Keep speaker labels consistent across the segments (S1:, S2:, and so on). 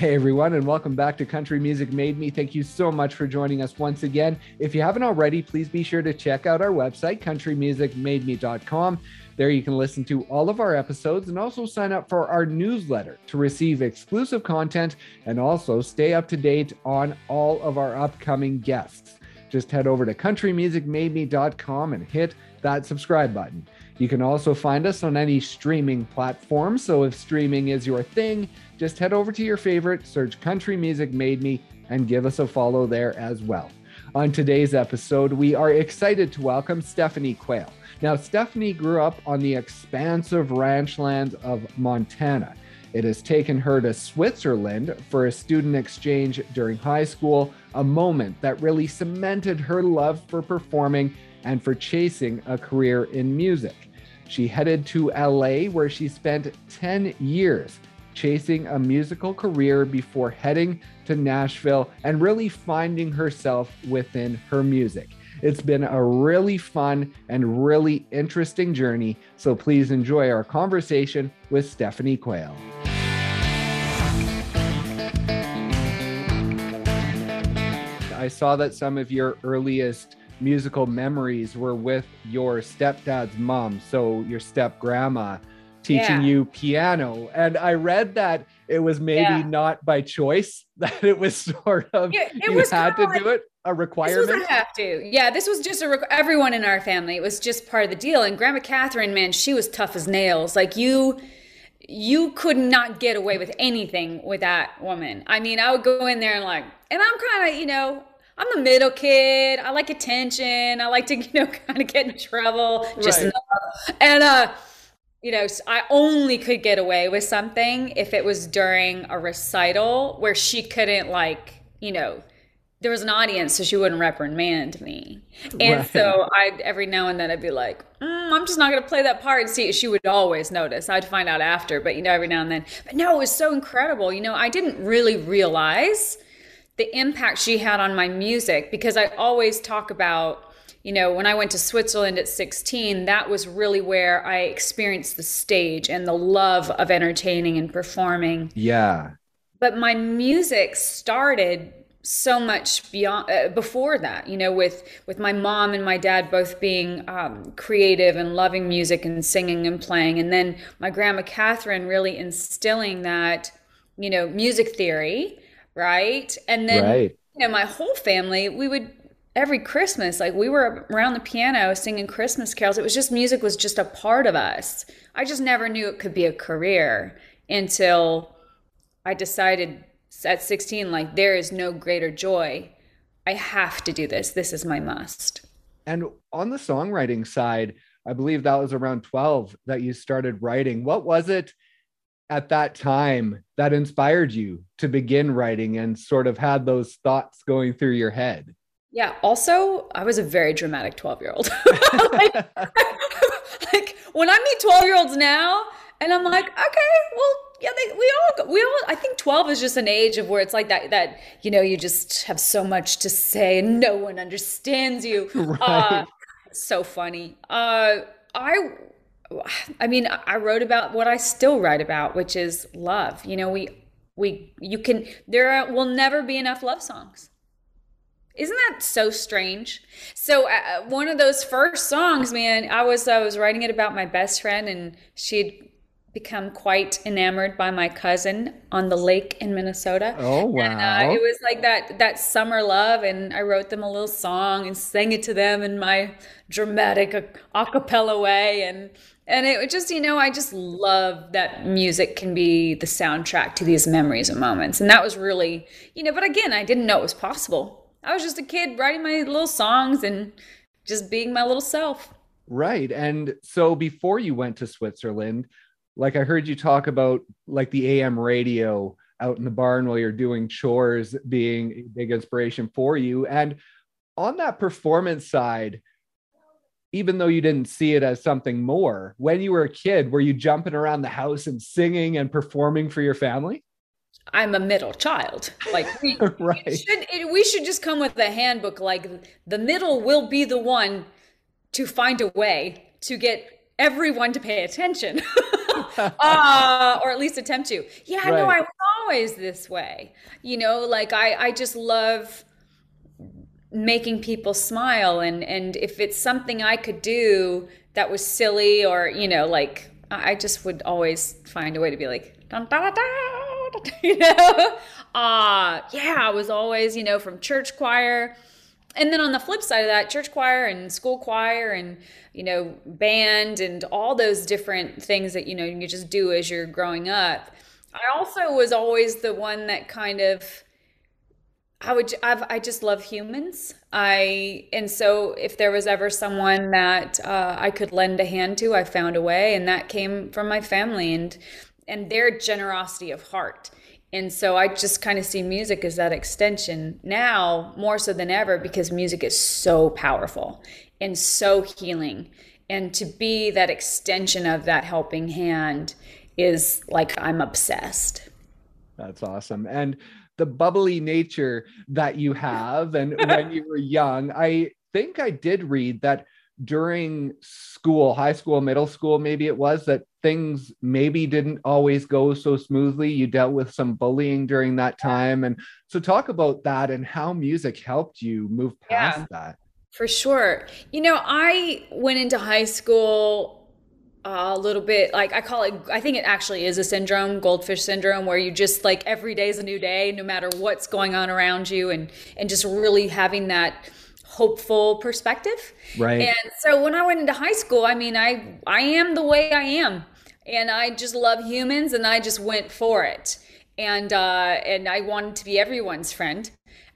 S1: Hey everyone, and welcome back to Country Music Made Me. Thank you so much for joining us once again. If you haven't already, please be sure to check out our website, countrymusicmademe.com. There you can listen to all of our episodes and also sign up for our newsletter to receive exclusive content and also stay up to date on all of our upcoming guests. Just head over to countrymusicmademe.com and hit that subscribe button. You can also find us on any streaming platform. So if streaming is your thing, just head over to your favorite, search Country Music Made Me, and give us a follow there as well. On today's episode, we are excited to welcome Stephanie Quayle. Now, Stephanie grew up on the expansive ranch lands of Montana. It has taken her to Switzerland for a student exchange during high school, a moment that really cemented her love for performing and for chasing a career in music. She headed to LA, where she spent 10 years chasing a musical career before heading to Nashville and really finding herself within her music. It's been a really fun and really interesting journey. So please enjoy our conversation with Stephanie Quayle. I saw that some of your earliest musical memories were with your stepdad's mom, so your step grandma teaching yeah. you piano. And I read that it was maybe yeah. not by choice, that it was sort of it, it you was had to like, do it, a requirement.
S2: This was a have to. Yeah, this was just a rec- everyone in our family. It was just part of the deal. And Grandma Catherine, man, she was tough as nails. Like you you could not get away with anything with that woman. I mean, I would go in there and like, and I'm kind of, you know, I'm the middle kid. I like attention. I like to, you know, kind of get in trouble. Just right. and uh, you know, I only could get away with something if it was during a recital where she couldn't like, you know, there was an audience, so she wouldn't reprimand me. And right. so I every now and then I'd be like, mm, I'm just not going to play that part. See, she would always notice. I'd find out after, but you know, every now and then. But no, it was so incredible. You know, I didn't really realize the impact she had on my music because I always talk about, you know, when I went to Switzerland at 16, that was really where I experienced the stage and the love of entertaining and performing.
S1: Yeah.
S2: But my music started so much beyond uh, before that you know with with my mom and my dad both being um, creative and loving music and singing and playing and then my grandma catherine really instilling that you know music theory right? And then right. you know, my whole family, we would every Christmas, like we were around the piano singing Christmas carols. It was just music was just a part of us. I just never knew it could be a career until I decided at 16 like there is no greater joy. I have to do this. This is my must.
S1: And on the songwriting side, I believe that was around 12 that you started writing. What was it at that time that inspired you to begin writing and sort of had those thoughts going through your head?
S2: Yeah. Also, I was a very dramatic 12 year old. like, like, when I meet 12 year olds now, and I'm like, okay, well, yeah, they, we all, we all, I think 12 is just an age of where it's like that, that, you know, you just have so much to say and no one understands you. Right. Uh, so funny. Uh, I I mean, I wrote about what I still write about, which is love. You know, we we you can there are, will never be enough love songs. Isn't that so strange? So uh, uh, one of those first songs, man, I was I was writing it about my best friend, and she'd become quite enamored by my cousin on the lake in Minnesota.
S1: Oh wow!
S2: And, uh, it was like that that summer love, and I wrote them a little song and sang it to them in my dramatic a cappella way, and and it just you know i just love that music can be the soundtrack to these memories and moments and that was really you know but again i didn't know it was possible i was just a kid writing my little songs and just being my little self
S1: right and so before you went to switzerland like i heard you talk about like the am radio out in the barn while you're doing chores being a big inspiration for you and on that performance side even though you didn't see it as something more, when you were a kid, were you jumping around the house and singing and performing for your family?
S2: I'm a middle child. Like we, right. we should it, we should just come with a handbook. Like the middle will be the one to find a way to get everyone to pay attention. uh, or at least attempt to. Yeah, right. no, I was always this way. You know, like I, I just love making people smile and and if it's something I could do that was silly or you know like I just would always find a way to be like dun, dun, you know? Uh yeah I was always you know from church choir. And then on the flip side of that church choir and school choir and you know band and all those different things that you know you just do as you're growing up. I also was always the one that kind of i would I've, i just love humans. I and so if there was ever someone that uh, i could lend a hand to i found a way and that came from my family. And and their generosity of heart and so I just kind of see music as that extension now more so than ever because music is so powerful and so healing. And to be that extension of that helping hand is like I'm obsessed.
S1: That's awesome. And the bubbly nature that you have and when you were young, I think I did read that during school, high school, middle school, maybe it was that things maybe didn't always go so smoothly. You dealt with some bullying during that time. And so, talk about that and how music helped you move past yeah, that.
S2: For sure. You know, I went into high school a little bit like I call it, I think it actually is a syndrome, goldfish syndrome, where you just like every day is a new day, no matter what's going on around you, and, and just really having that hopeful perspective.
S1: Right.
S2: And so when I went into high school, I mean, I I am the way I am, and I just love humans, and I just went for it, and uh, and I wanted to be everyone's friend,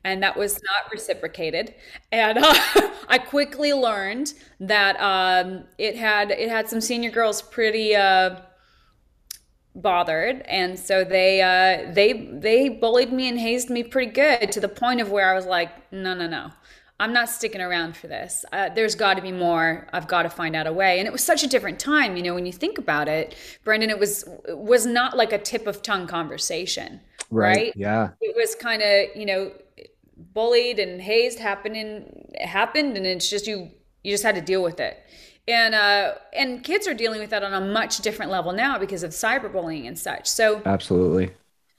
S2: and that was not reciprocated, and uh, I quickly learned that um, it had it had some senior girls pretty. Uh, bothered and so they uh they they bullied me and hazed me pretty good to the point of where i was like no no no I'm not sticking around for this. Uh, there's got to be more. I've got to find out a way. And it was such a different time, you know, when you think about it, Brendan. It was it was not like a tip of tongue conversation, right? right?
S1: Yeah.
S2: It was kind of you know, bullied and hazed happening happened, and it's just you you just had to deal with it. And uh, and kids are dealing with that on a much different level now because of cyberbullying and such. So
S1: absolutely,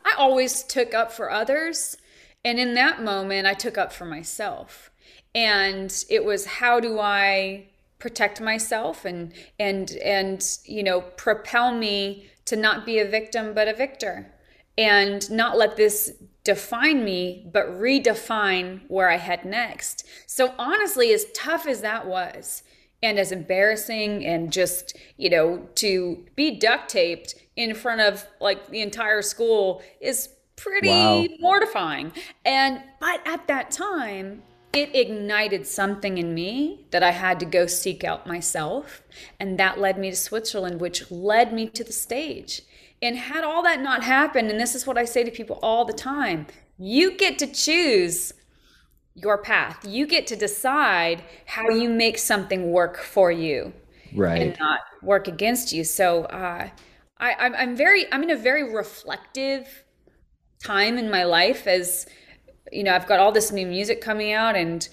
S2: I always took up for others, and in that moment, I took up for myself and it was how do I protect myself and and and you know propel me to not be a victim but a victor and not let this define me but redefine where I head next. So honestly as tough as that was and as embarrassing and just, you know, to be duct taped in front of like the entire school is pretty wow. mortifying. And but at that time it ignited something in me that I had to go seek out myself. And that led me to Switzerland, which led me to the stage. And had all that not happened, and this is what I say to people all the time you get to choose your path. You get to decide how you make something work for you.
S1: Right.
S2: And not work against you. So uh, I, I'm, I'm very, I'm in a very reflective time in my life as you know, I've got all this new music coming out and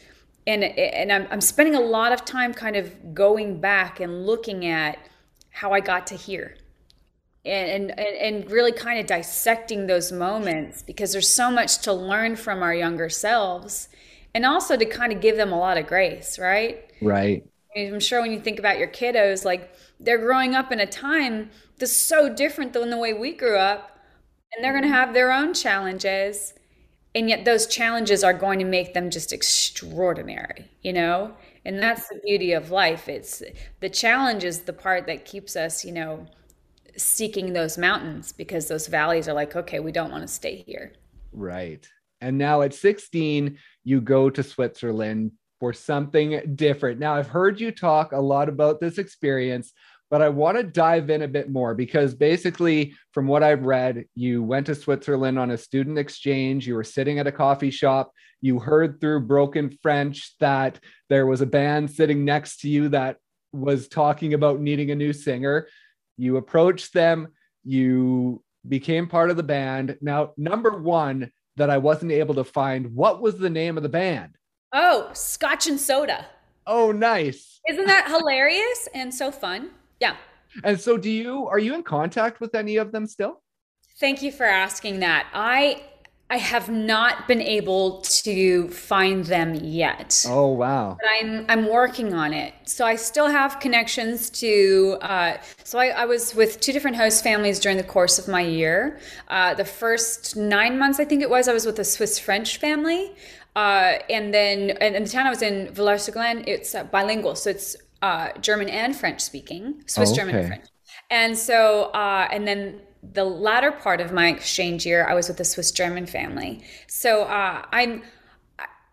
S2: and and I'm, I'm spending a lot of time kind of going back and looking at how I got to here. And, and and really kind of dissecting those moments because there's so much to learn from our younger selves and also to kind of give them a lot of grace right?
S1: Right.
S2: I'm sure when you think about your kiddos like they're growing up in a time that's so different than the way we grew up and they're going to mm-hmm. have their own challenges and yet those challenges are going to make them just extraordinary you know? And that's the beauty of life. It's the challenge is the part that keeps us you know seeking those mountains because those valleys are like okay we don't want to stay here.
S1: Right. And now at 16 you go to switzerland for something different. Now i've heard you talk a lot about this experience but I want to dive in a bit more because basically, from what I've read, you went to Switzerland on a student exchange. You were sitting at a coffee shop. You heard through broken French that there was a band sitting next to you that was talking about needing a new singer. You approached them. You became part of the band. Now, number one that I wasn't able to find, what was the name of the band?
S2: Oh, Scotch and Soda.
S1: Oh, nice.
S2: Isn't that hilarious and so fun? Yeah.
S1: And so do you are you in contact with any of them still?
S2: Thank you for asking that. I I have not been able to find them yet.
S1: Oh wow!
S2: But I'm I'm working on it. So I still have connections to. Uh, so I, I, was with two different host families during the course of my year. Uh, the first nine months, I think it was, I was with a Swiss French family, uh, and then and the town I was in, Villars-sur-Glâne, it's uh, bilingual, so it's uh, German and French speaking, Swiss, okay. German, and French. And so, uh, and then the latter part of my exchange year, I was with a Swiss German family. So uh, I'm.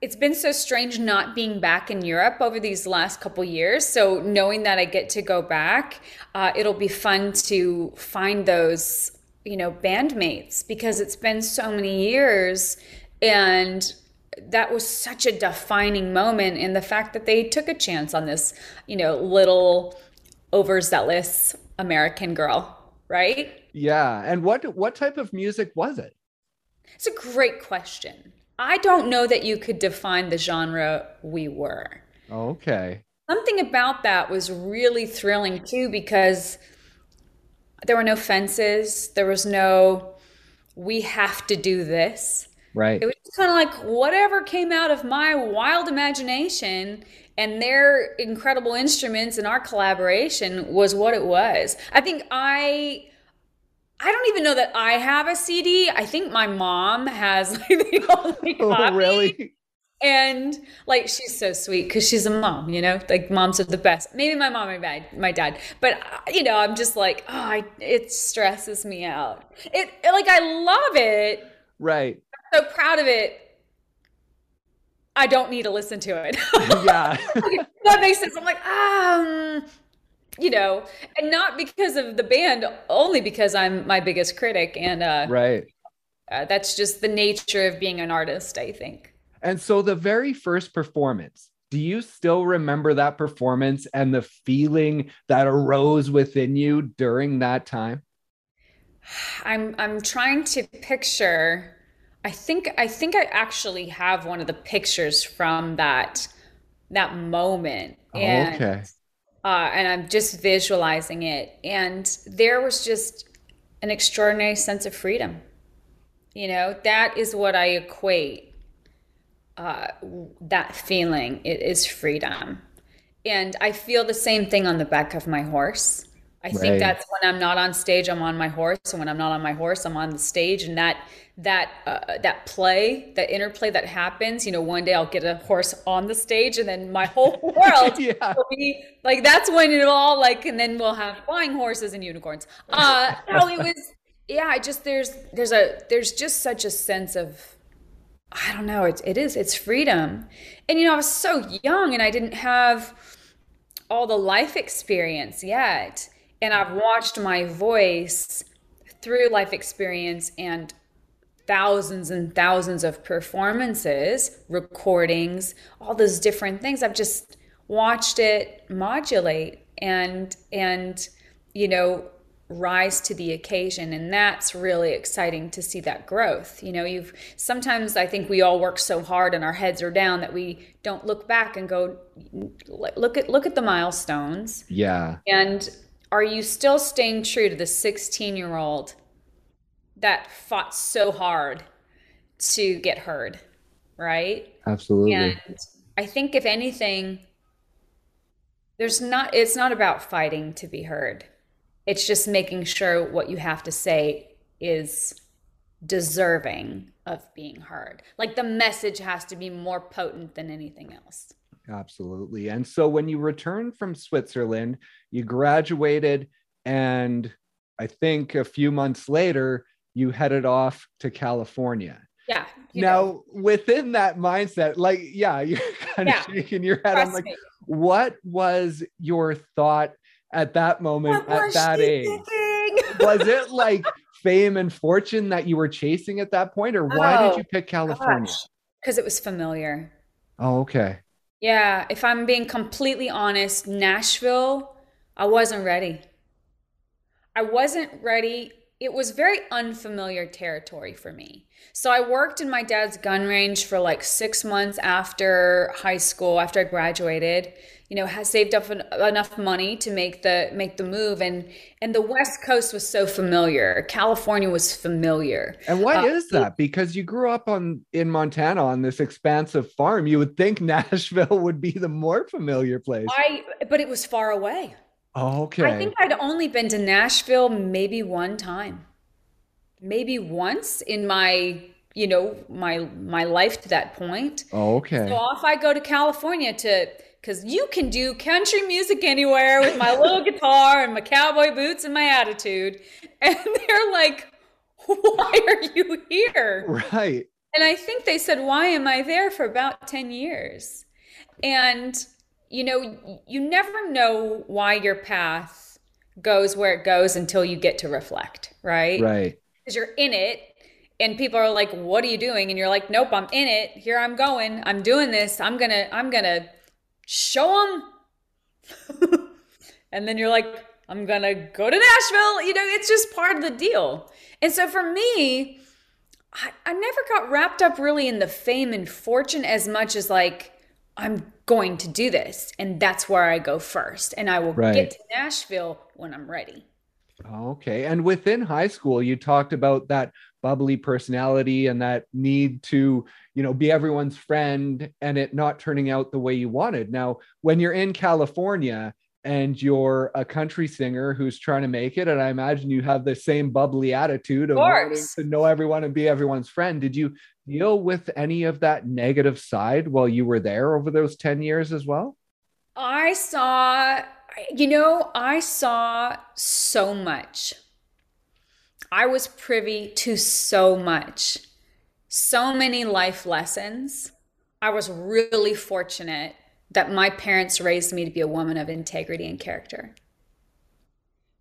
S2: It's been so strange not being back in Europe over these last couple years. So knowing that I get to go back, uh, it'll be fun to find those, you know, bandmates because it's been so many years, and that was such a defining moment in the fact that they took a chance on this, you know, little overzealous American girl right?
S1: Yeah. And what what type of music was it?
S2: It's a great question. I don't know that you could define the genre we were.
S1: Okay.
S2: Something about that was really thrilling too because there were no fences, there was no we have to do this.
S1: Right.
S2: It was kind of like whatever came out of my wild imagination and their incredible instruments and our collaboration was what it was. I think I I don't even know that I have a CD. I think my mom has like the only oh, copy. Oh, really? And like she's so sweet because she's a mom, you know. Like moms are the best. Maybe my mom or my my dad, but uh, you know, I'm just like, oh, I, it stresses me out. It like I love it.
S1: Right.
S2: So proud of it I don't need to listen to it.
S1: yeah.
S2: that makes sense. I'm like, um, you know, and not because of the band, only because I'm my biggest critic. And uh,
S1: right.
S2: Uh, that's just the nature of being an artist, I think.
S1: And so the very first performance, do you still remember that performance and the feeling that arose within you during that time?
S2: I'm I'm trying to picture I think I think I actually have one of the pictures from that that moment.
S1: Oh, and, okay.
S2: Uh, and I'm just visualizing it, and there was just an extraordinary sense of freedom. You know, that is what I equate uh, that feeling. It is freedom, and I feel the same thing on the back of my horse. I right. think that's when I'm not on stage, I'm on my horse, and when I'm not on my horse, I'm on the stage, and that that uh, that play, that interplay that happens. You know, one day I'll get a horse on the stage, and then my whole world yeah. will be like that's when it all like, and then we'll have flying horses and unicorns. Uh, no, it was yeah. I just there's there's a there's just such a sense of I don't know. It's it is it's freedom, and you know I was so young and I didn't have all the life experience yet and I've watched my voice through life experience and thousands and thousands of performances, recordings, all those different things. I've just watched it modulate and and you know rise to the occasion. And that's really exciting to see that growth. You know you've sometimes i think we all work so hard and our heads are down that we don't look back and go look at look at the milestones.
S1: Yeah.
S2: And are you still staying true to the 16 year old that fought so hard to get heard? Right?
S1: Absolutely.
S2: And I think, if anything, there's not, it's not about fighting to be heard. It's just making sure what you have to say is deserving of being heard. Like the message has to be more potent than anything else.
S1: Absolutely. And so when you returned from Switzerland, you graduated, and I think a few months later, you headed off to California.
S2: Yeah.
S1: Now, know. within that mindset, like, yeah, you're kind yeah. of shaking your head. Trust I'm like, me. what was your thought at that moment, what at that age? was it like fame and fortune that you were chasing at that point, or why oh, did you pick California?
S2: Because it was familiar.
S1: Oh, okay.
S2: Yeah, if I'm being completely honest, Nashville, I wasn't ready. I wasn't ready it was very unfamiliar territory for me. So I worked in my dad's gun range for like six months after high school, after I graduated. You know, has saved up en- enough money to make the make the move, and and the West Coast was so familiar. California was familiar.
S1: And why uh, is that? Because you grew up on in Montana on this expansive farm. You would think Nashville would be the more familiar place.
S2: I, but it was far away.
S1: Oh, okay.
S2: I think I'd only been to Nashville maybe one time. Maybe once in my, you know, my my life to that point.
S1: Oh, okay.
S2: So off I go to California to cuz you can do country music anywhere with my little guitar and my cowboy boots and my attitude. And they're like, "Why are you here?"
S1: Right.
S2: And I think they said, "Why am I there for about 10 years?" And you know, you never know why your path goes where it goes until you get to reflect, right?
S1: Right.
S2: Because you're in it and people are like, "What are you doing?" and you're like, "Nope, I'm in it. Here I'm going. I'm doing this. I'm going to I'm going to show them." and then you're like, "I'm going to go to Nashville." You know, it's just part of the deal. And so for me, I, I never got wrapped up really in the fame and fortune as much as like I'm going to do this and that's where I go first and I will right. get to Nashville when I'm ready.
S1: Okay. And within high school you talked about that bubbly personality and that need to, you know, be everyone's friend and it not turning out the way you wanted. Now, when you're in California, and you're a country singer who's trying to make it and i imagine you have the same bubbly attitude of, of wanting to know everyone and be everyone's friend did you deal with any of that negative side while you were there over those 10 years as well
S2: i saw you know i saw so much i was privy to so much so many life lessons i was really fortunate that my parents raised me to be a woman of integrity and character.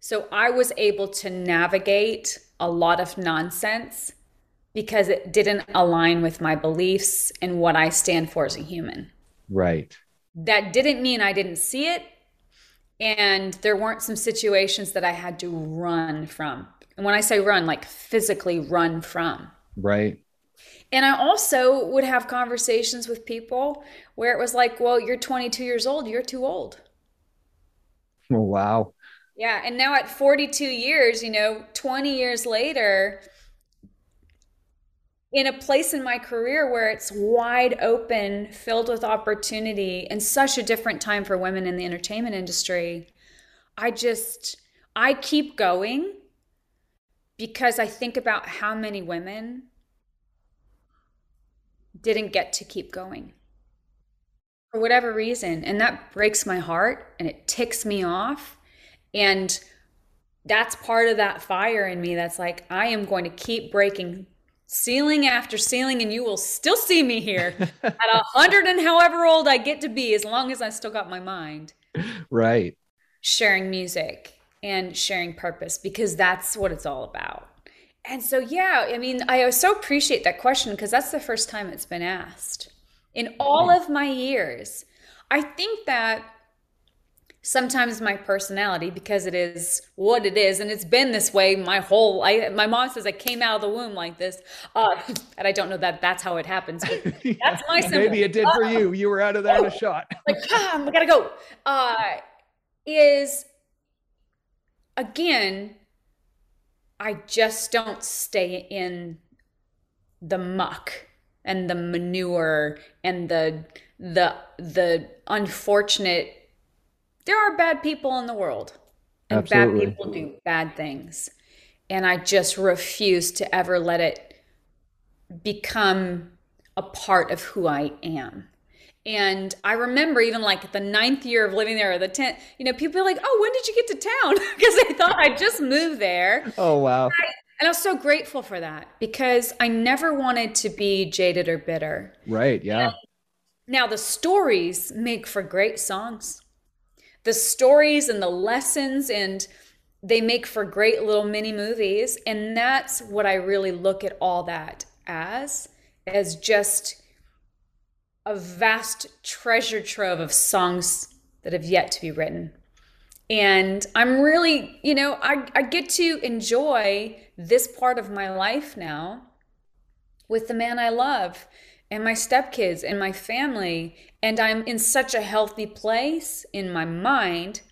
S2: So I was able to navigate a lot of nonsense because it didn't align with my beliefs and what I stand for as a human.
S1: Right.
S2: That didn't mean I didn't see it. And there weren't some situations that I had to run from. And when I say run, like physically run from.
S1: Right.
S2: And I also would have conversations with people where it was like, well, you're 22 years old, you're too old.
S1: Oh, wow.
S2: Yeah. And now at 42 years, you know, 20 years later, in a place in my career where it's wide open, filled with opportunity, and such a different time for women in the entertainment industry, I just, I keep going because I think about how many women didn't get to keep going for whatever reason. And that breaks my heart and it ticks me off. And that's part of that fire in me that's like, I am going to keep breaking ceiling after ceiling, and you will still see me here at a hundred and however old I get to be, as long as I still got my mind.
S1: Right.
S2: Sharing music and sharing purpose because that's what it's all about. And so, yeah, I mean, I so appreciate that question because that's the first time it's been asked in all of my years. I think that sometimes my personality, because it is what it is, and it's been this way my whole I, My mom says I came out of the womb like this, uh, and I don't know that that's how it happens. But that's my symbol.
S1: Maybe it did for uh, you. You were out of there in a shot.
S2: like, ah, I gotta go. Uh, is again I just don't stay in the muck and the manure and the the the unfortunate there are bad people in the world and Absolutely. bad people do bad things and I just refuse to ever let it become a part of who I am. And I remember even like the ninth year of living there or the 10th, you know, people are like, oh, when did you get to town? Because they thought I just moved there.
S1: Oh, wow.
S2: And I, and I was so grateful for that because I never wanted to be jaded or bitter.
S1: Right. Yeah.
S2: Now the stories make for great songs. The stories and the lessons and they make for great little mini movies. And that's what I really look at all that as, as just a vast treasure trove of songs that have yet to be written. And I'm really, you know, I, I get to enjoy this part of my life now with the man I love and my stepkids and my family. And I'm in such a healthy place in my mind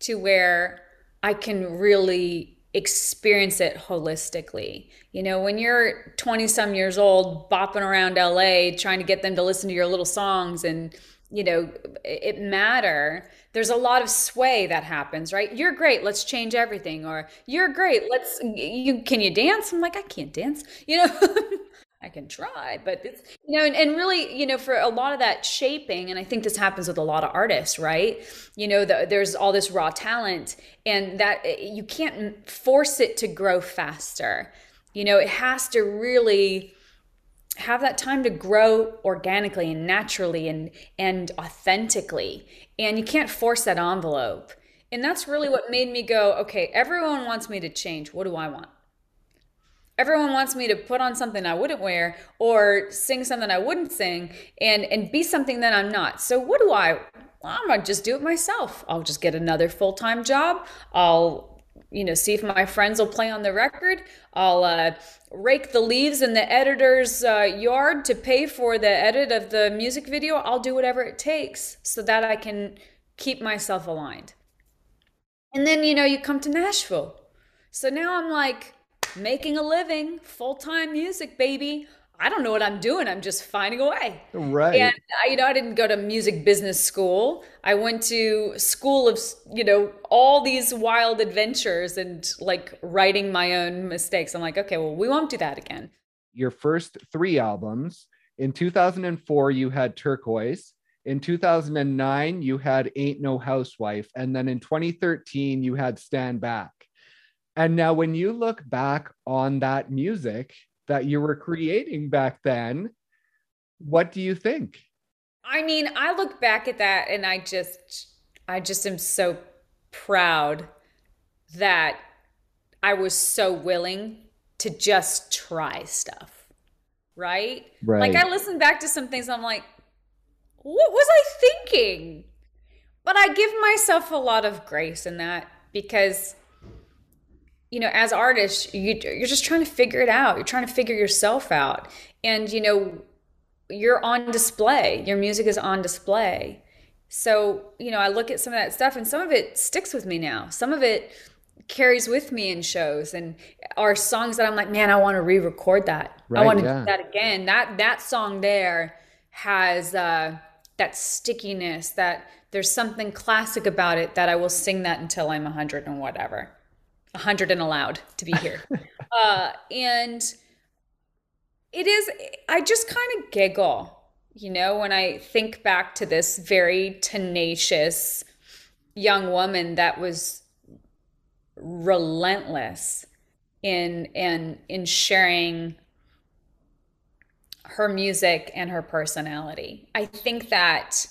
S2: to where I can really experience it holistically. You know, when you're 20 some years old, bopping around LA, trying to get them to listen to your little songs and, you know, it matter. There's a lot of sway that happens, right? You're great, let's change everything. Or you're great, let's, you, can you dance? I'm like, I can't dance, you know? I can try, but it's, you know, and, and really, you know, for a lot of that shaping, and I think this happens with a lot of artists, right? You know, the, there's all this raw talent, and that eh, you can't force it to grow faster. You know, it has to really have that time to grow organically and naturally and and authentically and you can't force that envelope and that's really what made me go okay everyone wants me to change what do i want everyone wants me to put on something I wouldn't wear or sing something I wouldn't sing and and be something that I'm not. So what do I well, I'm gonna just do it myself. I'll just get another full-time job. I'll you know see if my friends will play on the record. I'll uh, rake the leaves in the editor's uh, yard to pay for the edit of the music video. I'll do whatever it takes so that I can keep myself aligned. And then you know you come to Nashville. So now I'm like making a living, full time music, baby. I don't know what I'm doing. I'm just finding a way.
S1: Right.
S2: And I, you know, I didn't go to music business school. I went to school of, you know, all these wild adventures and like writing my own mistakes. I'm like, okay, well, we won't do that again.
S1: Your first three albums. In 2004, you had Turquoise. In 2009, you had Ain't No Housewife. And then in 2013, you had Stand Back. And now, when you look back on that music that you were creating back then, what do you think?
S2: I mean, I look back at that and I just, I just am so proud that I was so willing to just try stuff. Right?
S1: Right.
S2: Like I listen back to some things I'm like, what was I thinking? But I give myself a lot of grace in that because you know, as artists, you, you're just trying to figure it out. You're trying to figure yourself out. And, you know, you're on display. Your music is on display. So, you know, I look at some of that stuff and some of it sticks with me now. Some of it carries with me in shows and are songs that I'm like, man, I want to re-record that. Right, I want to yeah. do that again. That that song there has uh, that stickiness. That there's something classic about it that I will sing that until I'm 100 and whatever. 100 and allowed to be here. uh, and it is, I just kind of giggle, you know, when I think back to this very tenacious young woman that was relentless in in in sharing her music and her personality. I think that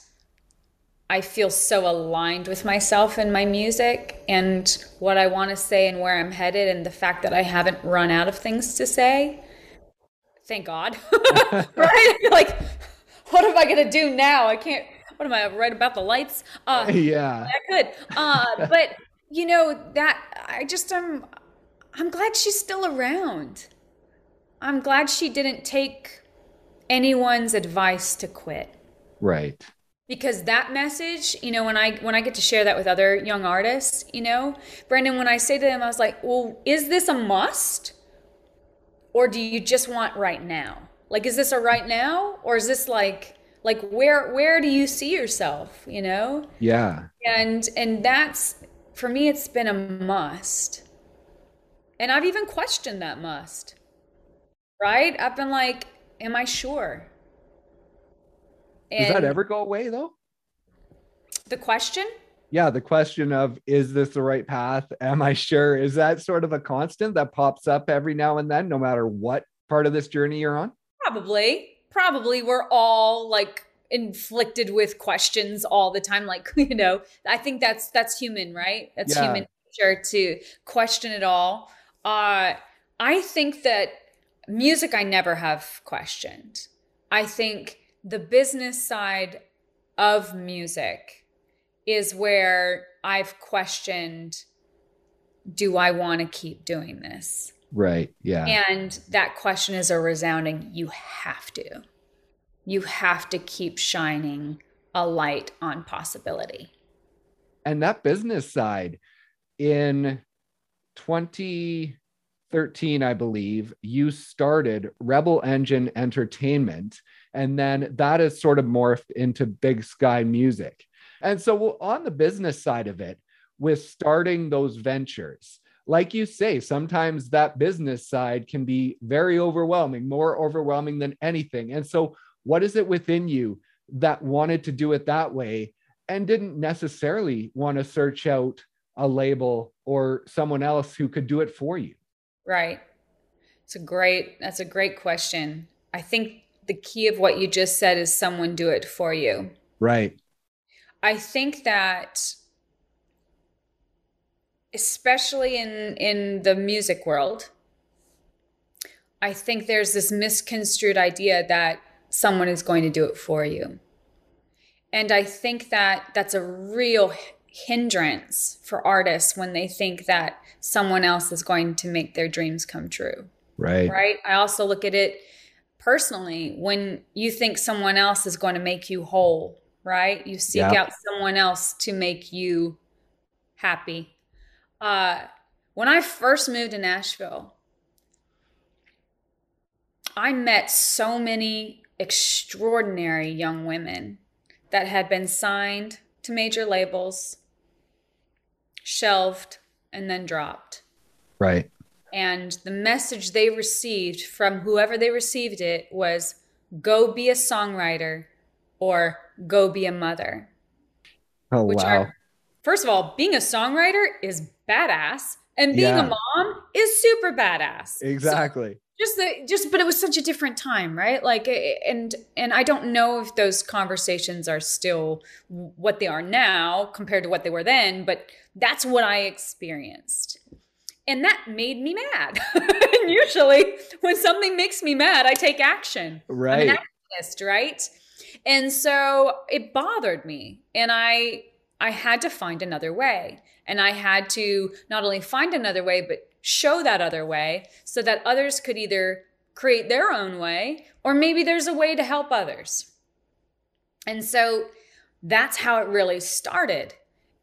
S2: I feel so aligned with myself and my music and what I want to say and where I'm headed, and the fact that I haven't run out of things to say. Thank God. right? like, what am I going to do now? I can't. What am I right about the lights?
S1: Uh, yeah,
S2: I could. Uh, but you know that I just am. I'm glad she's still around. I'm glad she didn't take anyone's advice to quit.
S1: Right
S2: because that message you know when i when i get to share that with other young artists you know brandon when i say to them i was like well is this a must? Or do you just want right now? Like is this a right now? Or is this like like where where do you see yourself you know?
S1: Yeah.
S2: And and that's for me it's been a must. And i've even questioned that must right? I've been like am i sure
S1: and Does that ever go away though?
S2: The question?
S1: Yeah, the question of is this the right path? Am I sure? Is that sort of a constant that pops up every now and then, no matter what part of this journey you're on?
S2: Probably. Probably we're all like inflicted with questions all the time. Like, you know, I think that's that's human, right? That's yeah. human nature to question it all. Uh I think that music I never have questioned. I think the business side of music is where I've questioned do I want to keep doing this?
S1: Right. Yeah.
S2: And that question is a resounding you have to. You have to keep shining a light on possibility.
S1: And that business side in 2013, I believe, you started Rebel Engine Entertainment. And then that has sort of morphed into Big Sky Music. And so, on the business side of it, with starting those ventures, like you say, sometimes that business side can be very overwhelming, more overwhelming than anything. And so, what is it within you that wanted to do it that way and didn't necessarily want to search out a label or someone else who could do it for you?
S2: Right. It's a great, that's a great question. I think the key of what you just said is someone do it for you.
S1: Right.
S2: I think that especially in in the music world i think there's this misconstrued idea that someone is going to do it for you and i think that that's a real hindrance for artists when they think that someone else is going to make their dreams come true
S1: right
S2: right i also look at it personally when you think someone else is going to make you whole right you seek out someone else to make you happy uh, when I first moved to Nashville, I met so many extraordinary young women that had been signed to major labels, shelved, and then dropped.
S1: Right.
S2: And the message they received from whoever they received it was go be a songwriter or go be a mother.
S1: Oh, wow. Are,
S2: first of all, being a songwriter is badass and being yeah. a mom is super badass
S1: exactly so
S2: just the just but it was such a different time right like eh, eh, and and i don't know if those conversations are still what they are now compared to what they were then but that's what i experienced and that made me mad. And usually when something makes me mad i take action.
S1: Right
S2: I'm an activist right? And so it bothered me. And i i had to find another way. And I had to not only find another way, but show that other way so that others could either create their own way or maybe there's a way to help others. And so that's how it really started.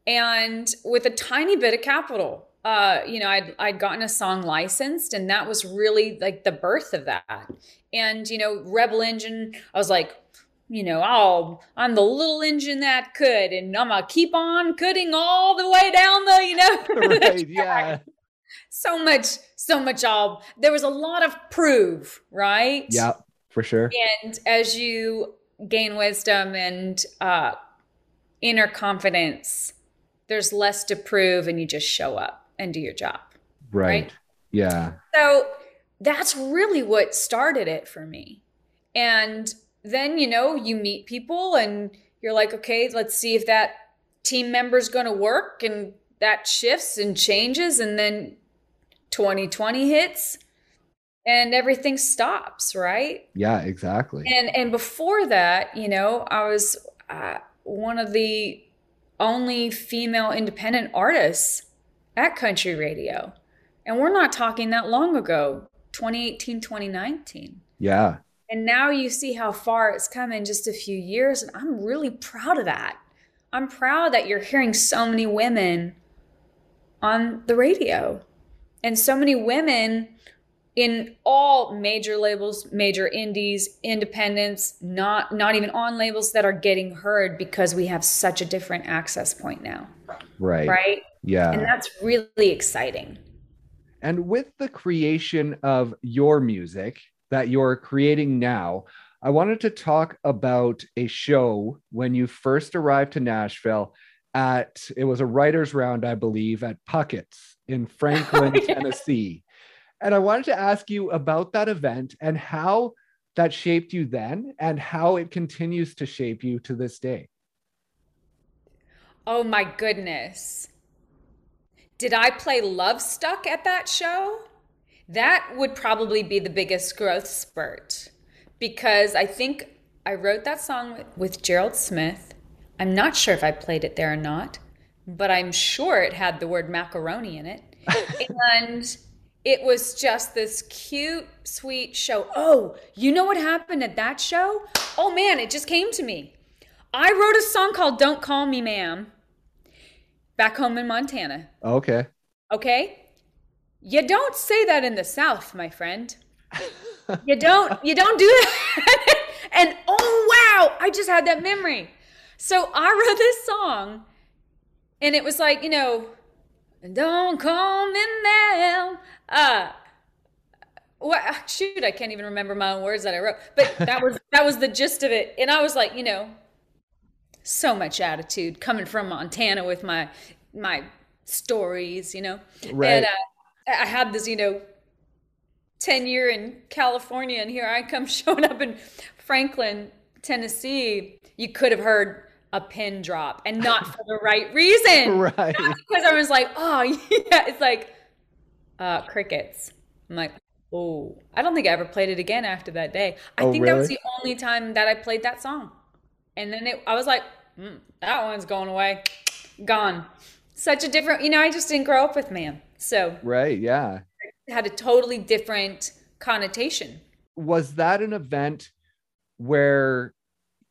S2: And with a tiny bit of capital, uh, you know, I'd, I'd gotten a song licensed, and that was really like the birth of that. And, you know, Rebel Engine, I was like, you know, oh, I'm the little engine that could, and I'm gonna keep on cutting all the way down the, you know,
S1: right, yeah.
S2: So much, so much. All there was a lot of prove, right?
S1: Yeah, for sure.
S2: And as you gain wisdom and uh, inner confidence, there's less to prove, and you just show up and do your job.
S1: Right. right? Yeah.
S2: So that's really what started it for me, and then you know you meet people and you're like okay let's see if that team member's going to work and that shifts and changes and then 2020 hits and everything stops right
S1: yeah exactly
S2: and and before that you know i was uh, one of the only female independent artists at country radio and we're not talking that long ago 2018 2019
S1: yeah
S2: and now you see how far it's come in just a few years. And I'm really proud of that. I'm proud that you're hearing so many women on the radio and so many women in all major labels, major indies, independents, not not even on labels that are getting heard because we have such a different access point now.
S1: Right.
S2: Right?
S1: Yeah.
S2: And that's really exciting.
S1: And with the creation of your music, that you're creating now, I wanted to talk about a show when you first arrived to Nashville at it was a writers round, I believe, at Puckett's in Franklin, oh, yeah. Tennessee. And I wanted to ask you about that event and how that shaped you then and how it continues to shape you to this day.
S2: Oh my goodness. Did I play Love Stuck at that show? That would probably be the biggest growth spurt because I think I wrote that song with Gerald Smith. I'm not sure if I played it there or not, but I'm sure it had the word macaroni in it. and it was just this cute, sweet show. Oh, you know what happened at that show? Oh man, it just came to me. I wrote a song called Don't Call Me Ma'am back home in Montana.
S1: Okay.
S2: Okay? You don't say that in the South, my friend. you don't you don't do that. and oh wow, I just had that memory. So I wrote this song and it was like, you know, don't call me ma'am. Uh what shoot, I can't even remember my own words that I wrote. But that was that was the gist of it. And I was like, you know, so much attitude coming from Montana with my my stories, you know.
S1: Right.
S2: And uh, I had this, you know, tenure in California, and here I come showing up in Franklin, Tennessee. You could have heard a pin drop, and not for the right reason.
S1: Right.
S2: Not because I was like, oh yeah, it's like uh, crickets. I'm like, oh, I don't think I ever played it again after that day. I
S1: Oh,
S2: think that was the only time that I played that song. And then it, I was like, mm, that one's going away, gone. Such a different, you know, I just didn't grow up with man. So
S1: Right. Yeah.
S2: it had a totally different connotation.
S1: Was that an event where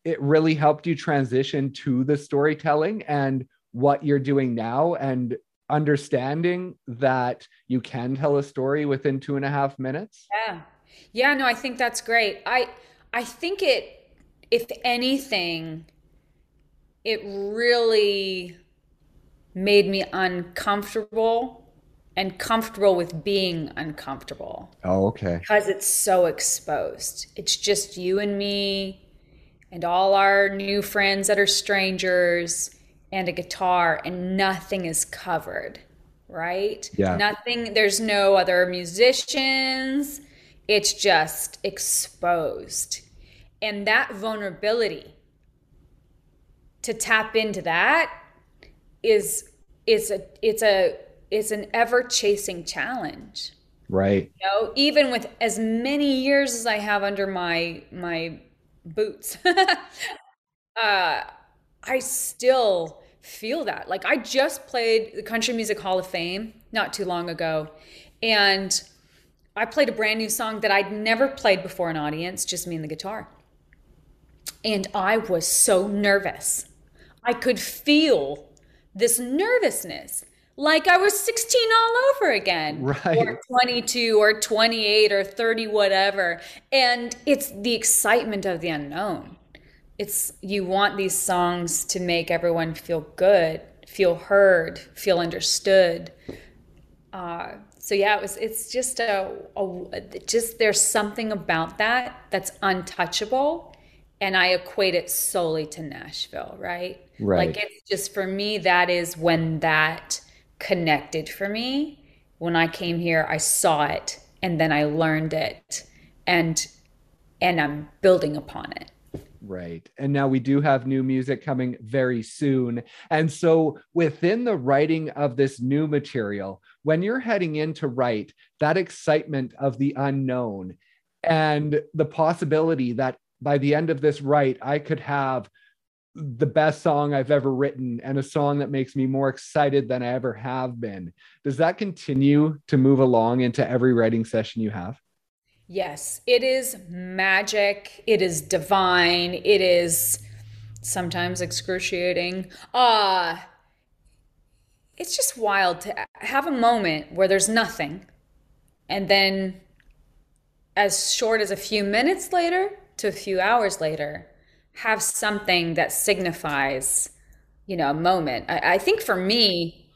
S1: it really helped you transition to the storytelling and what you're doing now and understanding that you can tell a story within two and a half minutes?
S2: Yeah. Yeah, no, I think that's great. I I think it if anything it really made me uncomfortable and comfortable with being uncomfortable
S1: Oh, okay.
S2: because it's so exposed. It's just you and me and all our new friends that are strangers and a guitar and nothing is covered, right?
S1: Yeah.
S2: Nothing there's no other musicians. It's just exposed. And that vulnerability to tap into that is is a it's a it's an ever chasing challenge.
S1: Right.
S2: you know even with as many years as i have under my my boots uh i still feel that. Like i just played the country music hall of fame not too long ago and i played a brand new song that i'd never played before an audience just me and the guitar. And i was so nervous i could feel this nervousness like i was 16 all over again
S1: Right.
S2: or 22 or 28 or 30 whatever. And it's the excitement of the unknown. It's you want these songs to make everyone feel good feel heard feel understood. Uh, so yeah it was it's just a, a just there's something about that that's untouchable and i equate it solely to nashville right
S1: Right.
S2: like it's just for me that is when that connected for me when i came here i saw it and then i learned it and and i'm building upon it
S1: Right. And now we do have new music coming very soon. And so within the writing of this new material, when you're heading in to write, that excitement of the unknown and the possibility that by the end of this write, I could have the best song I've ever written and a song that makes me more excited than I ever have been. Does that continue to move along into every writing session you have?
S2: Yes, it is magic. It is divine. It is sometimes excruciating. Uh it's just wild to have a moment where there's nothing and then as short as a few minutes later to a few hours later have something that signifies you know a moment. I, I think for me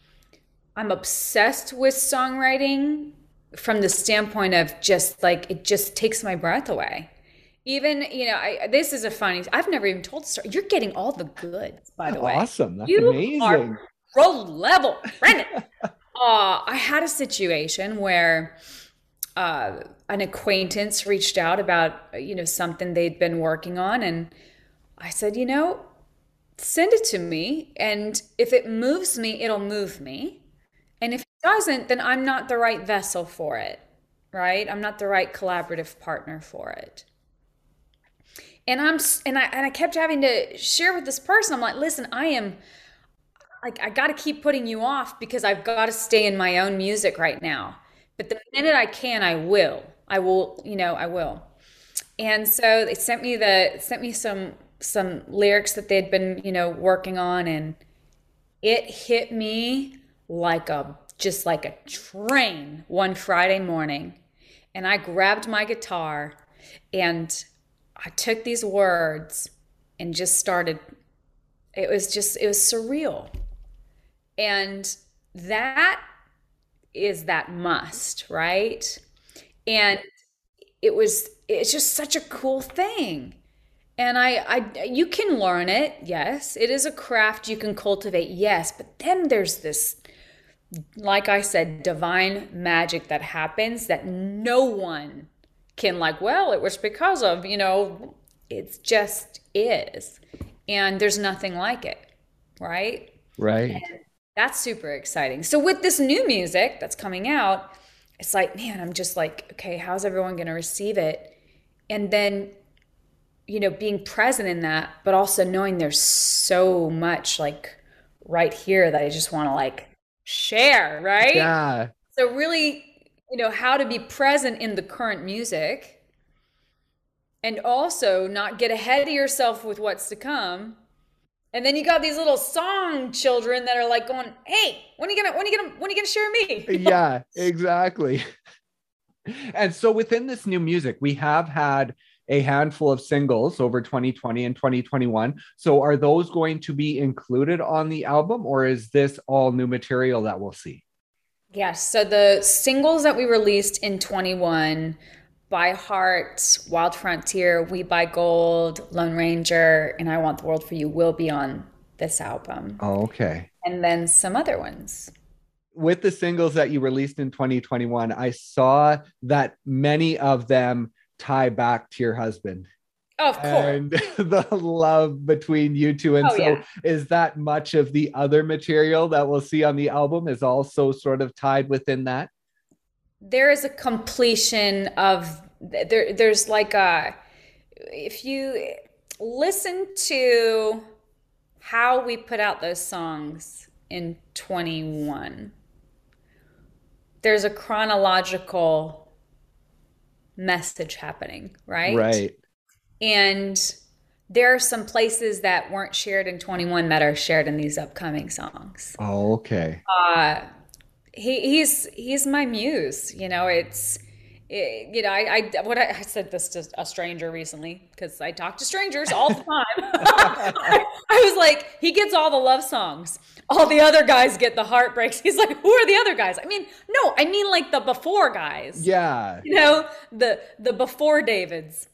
S2: i'm obsessed with songwriting from the standpoint of just like it just takes my breath away. Even you know I, this is a funny i've never even told the story. You're getting all the goods by the way.
S1: Awesome. That's
S2: You
S1: amazing.
S2: are pro level brendan uh, i had a situation where uh, an acquaintance reached out about you know something they'd been working on and i said you know send it to me and if it moves me it'll move me and if it doesn't then i'm not the right vessel for it right i'm not the right collaborative partner for it and I'm and I and I kept having to share with this person. I'm like, listen, I am like I got to keep putting you off because I've got to stay in my own music right now. But the minute I can, I will. I will, you know, I will. And so they sent me the sent me some some lyrics that they'd been, you know, working on and it hit me like a just like a train one Friday morning. And I grabbed my guitar and I took these words and just started it was just it was surreal. And that is that must, right? And it was it's just such a cool thing. And I I you can learn it. Yes, it is a craft you can cultivate. Yes, but then there's this like I said divine magic that happens that no one can like, well, it was because of, you know, it just is. And there's nothing like it, right?
S1: Right. And
S2: that's super exciting. So with this new music that's coming out, it's like, man, I'm just like, okay, how's everyone going to receive it? And then, you know, being present in that, but also knowing there's so much like right here that I just want to like share, right?
S1: Yeah.
S2: So really, you know, how to be present in the current music and also not get ahead of yourself with what's to come and then you got these little song children that are like going, "Hey, when are you gonna when are you gonna when are you gonna share me?"
S1: yeah, exactly. And so within this new music, we have had a handful of singles over 2020 and 2021. So are those going to be included on the album or is this all new material that we'll see?
S2: Yes. So the singles that we released in 21 by Heart, Wild Frontier, We Buy Gold, Lone Ranger, and I Want the World for You will be on this album.
S1: Oh, okay.
S2: And then some other ones.
S1: With the singles that you released in 2021, I saw that many of them tie back to your husband.
S2: Oh, of course.
S1: And the love between you two. And oh, so, yeah. is that much of the other material that we'll see on the album is also sort of tied within that?
S2: There is a completion of there there's like a if you listen to how we put out those songs in 21 there's a chronological message happening right?
S1: Right.
S2: And there are some places that weren't shared in 21 that are shared in these upcoming songs.
S1: Oh okay.
S2: Uh he, he's he's my muse. You know, it's it, you know, I, I what I, I, said this to a stranger recently because I talk to strangers all the time. I, I was like, he gets all the love songs. All the other guys get the heartbreaks. He's like, who are the other guys? I mean, no, I mean like the before guys.
S1: Yeah.
S2: You know, the the before Davids.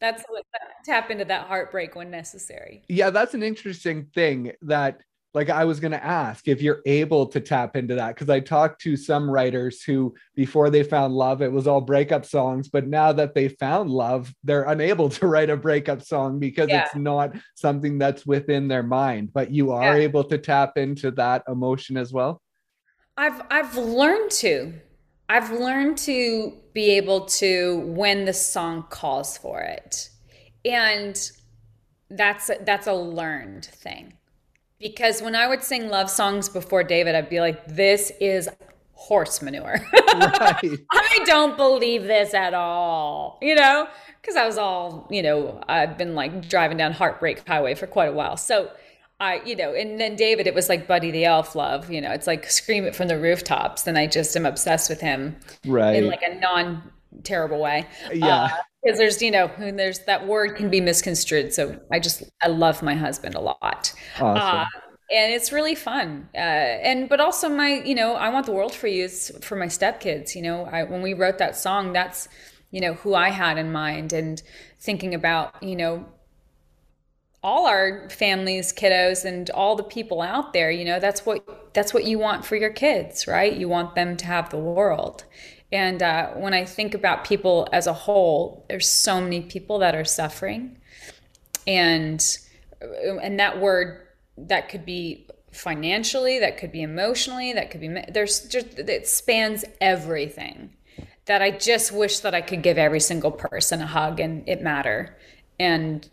S2: That's what tap into that heartbreak when necessary.
S1: Yeah, that's an interesting thing that like I was going to ask if you're able to tap into that because I talked to some writers who before they found love it was all breakup songs but now that they found love they're unable to write a breakup song because yeah. it's not something that's within their mind but you are yeah. able to tap into that emotion as well
S2: I've I've learned to I've learned to be able to when the song calls for it and that's that's a learned thing because when I would sing love songs before David, I'd be like, this is horse manure. Right. I don't believe this at all, you know, because I was all, you know, I've been like driving down Heartbreak Highway for quite a while. So I, you know, and then David, it was like Buddy the Elf love, you know, it's like scream it from the rooftops. And I just am obsessed with him.
S1: Right.
S2: In like a non terrible way.
S1: Yeah. Uh,
S2: because there's you know there's that word can be misconstrued. So i just i love my husband a lot.
S1: Awesome. Uh,
S2: and it's really fun. Uh, and but also my you know i want the world for you is for my stepkids. You know I, when we wrote that song that's you know who i had in mind. And thinking about you know all our families kiddos and all the people out there you know that's what that's what you want for your kids right? You want them to have the world and uh, when I think about people as a whole, there's so many people that are suffering, and and that word that could be financially, that could be emotionally, that could be there's just it spans everything. That I just wish that I could give every single person a hug and it matter and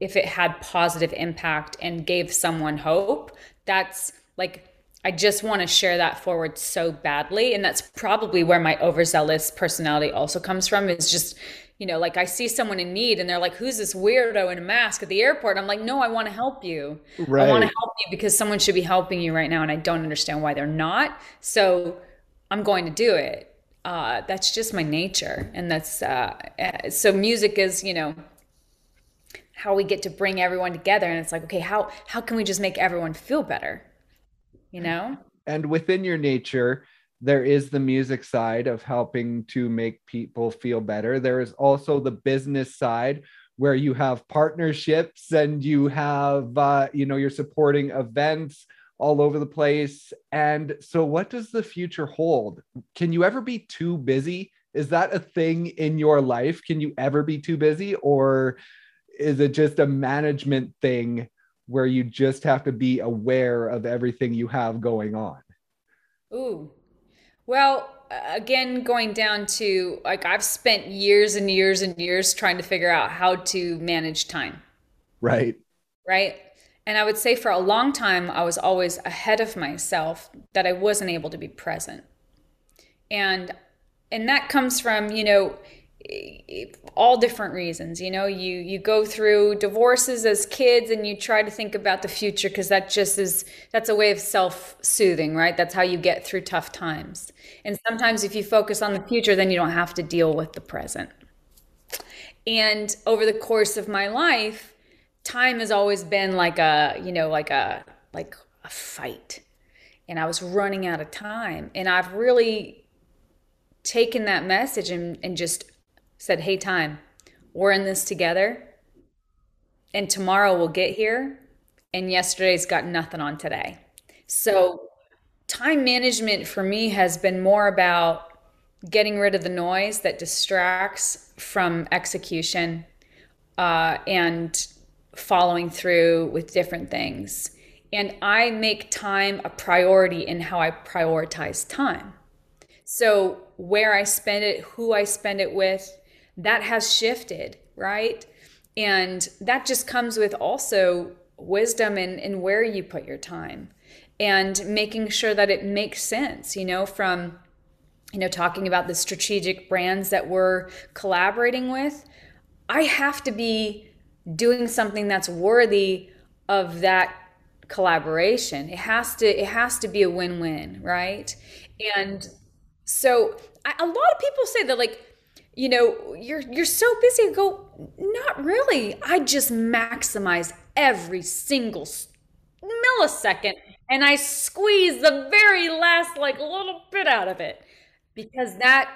S2: if it had positive impact and gave someone hope, that's like I just want to share that forward so badly. And that's probably where my overzealous personality also comes from is just, you know, like I see someone in need and they're like, who's this weirdo in a mask at the airport? I'm like, no, I want to help you. Right. I want to help you because someone should be helping you right now. And I don't understand why they're not. So I'm going to do it. Uh, that's just my nature. And that's, uh, eh, so music is, you know, how we get to bring everyone together and it's like okay how how can we just make everyone feel better you know?
S1: And within your nature there is the music side of helping to make people feel better. There is also the business side where you have partnerships and you have uh, you know you're supporting events all over the place. And so what does the future hold? Can you ever be too busy? Is that a thing in your life? Can you ever be too busy? Or is it just a management thing where you just have to be aware of everything you have going on?
S2: Ooh. Well, again, going down to like I've spent years and years and years trying to figure out how to manage time.
S1: Right.
S2: Right. And I would say for a long time, I was always ahead of myself that I wasn't able to be present. And and that comes from, you know, all different reasons you know you you go through divorces as kids and you try to think about the future because that just is that's a way of self-soothing right? That's how you get through tough times. And sometimes if you focus on the future then you don't have to deal with the present. And over the course of my life time has always been like a you know like a like a fight. And i was running out of time. And i've really taken that message and, and just said, Hey, time, we're in this together. And tomorrow we'll get here. And yesterday's got nothing on today. So, time management for me has been more about getting rid of the noise that distracts from execution uh, and following through with different things. And I make time a priority in how I prioritize time. So, where I spend it, who I spend it with, that has shifted, right? And that just comes with also wisdom in, in where you put your time and making sure that it makes sense, you know, from, you know, talking about the strategic brands that we're collaborating with. I have to be doing something that's worthy of that collaboration. It has to it has to be a win-win, right? And so I, a lot of people say that like you know, you're you're so busy. I go, not really. I just maximize every single millisecond and I squeeze the very last like little bit out of it because that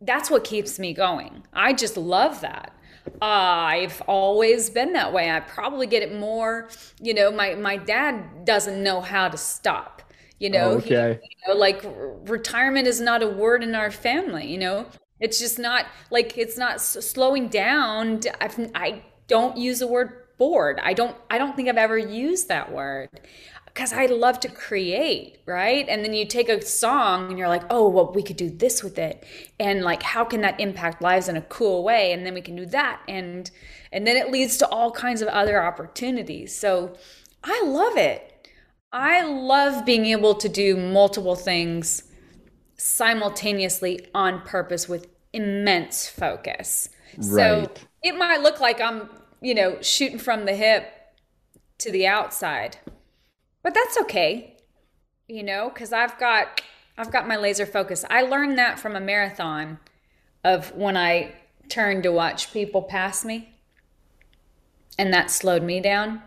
S2: that's what keeps me going. I just love that. Uh, I've always been that way. I probably get it more. You know, my my dad doesn't know how to stop. You know,
S1: okay.
S2: He, you know, like retirement is not a word in our family. You know, it's just not like it's not slowing down. I've, I don't use the word bored. I don't. I don't think I've ever used that word because I love to create, right? And then you take a song and you're like, oh, well, we could do this with it, and like, how can that impact lives in a cool way? And then we can do that, and and then it leads to all kinds of other opportunities. So I love it. I love being able to do multiple things simultaneously on purpose with immense focus. Right. So it might look like I'm, you know, shooting from the hip to the outside. But that's okay. You know, cuz I've got I've got my laser focus. I learned that from a marathon of when I turned to watch people pass me. And that slowed me down.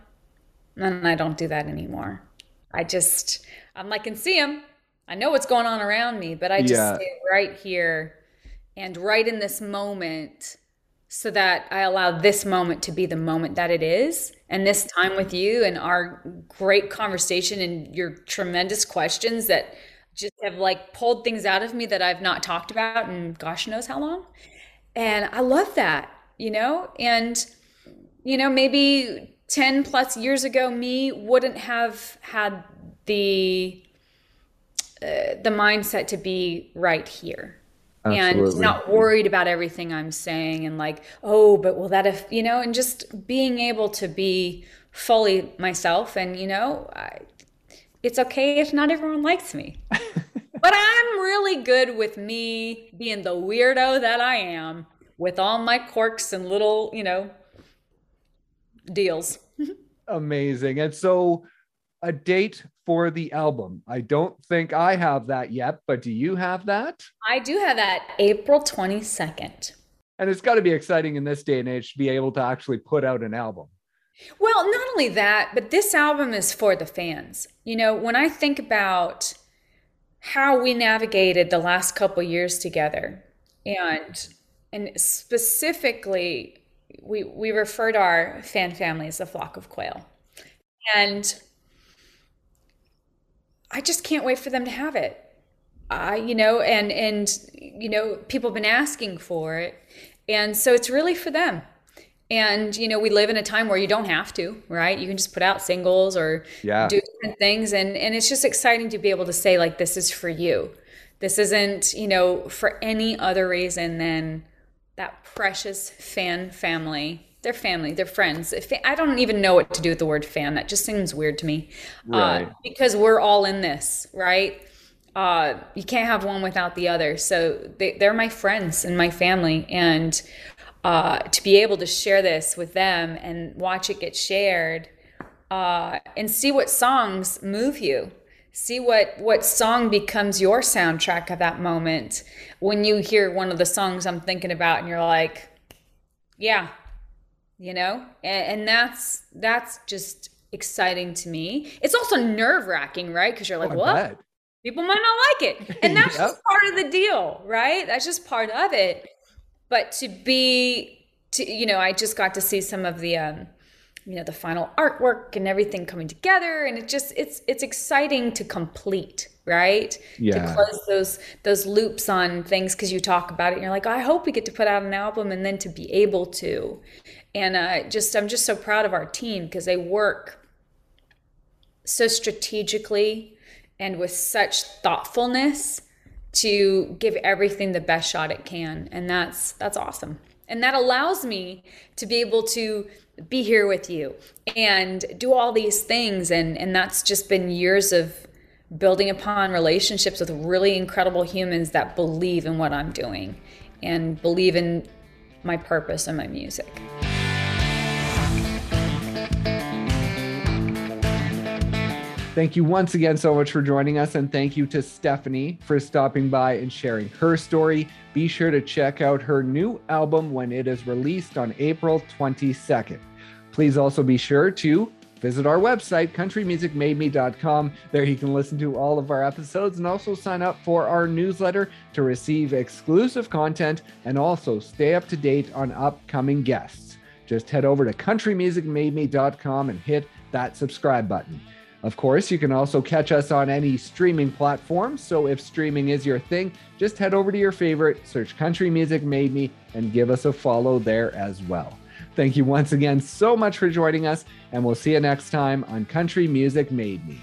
S2: And I don't do that anymore. I just I'm like can see them I know what's going on around me, but I just yeah. stay right here and right in this moment so that I allow this moment to be the moment that it is. And this time with you and our great conversation and your tremendous questions that just have like pulled things out of me that I've not talked about in gosh knows how long. And I love that, you know? And, you know, maybe 10 plus years ago, me wouldn't have had the uh, the mindset to be right here
S1: Absolutely.
S2: and not worried about everything I'm saying and like, oh, but will that if you know, and just being able to be fully myself and you know, I, it's okay if not everyone likes me. but I'm really good with me being the weirdo that I am with all my quirks and little, you know, deals.
S1: Amazing. And so a date for the album. I don't think I have that yet, but do you have that?
S2: I do have that April 22nd.
S1: And it's got to be exciting in this day and age to be able to actually put out an album.
S2: Well, not only that, but this album is for the fans. You know, when I think about how we navigated the last couple years together and and specifically we we refer to our fan family as a flock of quail. And I just can't wait for them to have it. I, you know, and and you know, people have been asking for it, and so it's really for them. And you know, we live in a time where you don't have to, right? You can just put out singles or
S1: yeah.
S2: do different things, and and it's just exciting to be able to say like, this is for you. This isn't, you know, for any other reason than that precious fan family they're family, they're friends. I don't even know what to do with the word fan. That just seems weird to me.
S1: Uh, right.
S2: Uh, because we're all in this, right? Uh, you can't have one without the other. So they, are my friends and my family. And uh, to be able to share this with them and watch it get shared uh, and see what songs move you. See what, what song becomes your soundtrack of that moment when you hear one of the songs I'm thinking about and you're like, yeah, you know? And, and that's that's just exciting to me. It's also nerve-wracking right? Because you're like
S1: oh,
S2: what? people might not like it. And that's yep. just part of the deal right? That's just part of it. But to be to you know i just got to see some of the um you know the final artwork and everything coming together. And it just it's it's exciting to complete right?
S1: Yeah.
S2: to close those those loops on things because you talk about it and you're like oh, i hope we get to put out an album and then to be able to and uh, just i'm just so proud of our team because they work so strategically and with such thoughtfulness to give everything the best shot it can. And that's that's awesome. And that allows me to be able to be here with you and do all these things. And and that's just been years of building upon relationships with really incredible humans that believe in what I'm doing and believe in my purpose and my music.
S1: Thank you once again so much for joining us, and thank you to Stephanie for stopping by and sharing her story. Be sure to check out her new album when it is released on April 22nd. Please also be sure to visit our website, countrymusicmademe.com. There you can listen to all of our episodes and also sign up for our newsletter to receive exclusive content and also stay up to date on upcoming guests. Just head over to countrymusicmademe.com and hit that subscribe button. Of course, you can also catch us on any streaming platform. So if streaming is your thing, just head over to your favorite, search Country Music Made Me, and give us a follow there as well. Thank you once again so much for joining us, and we'll see you next time on Country Music Made Me.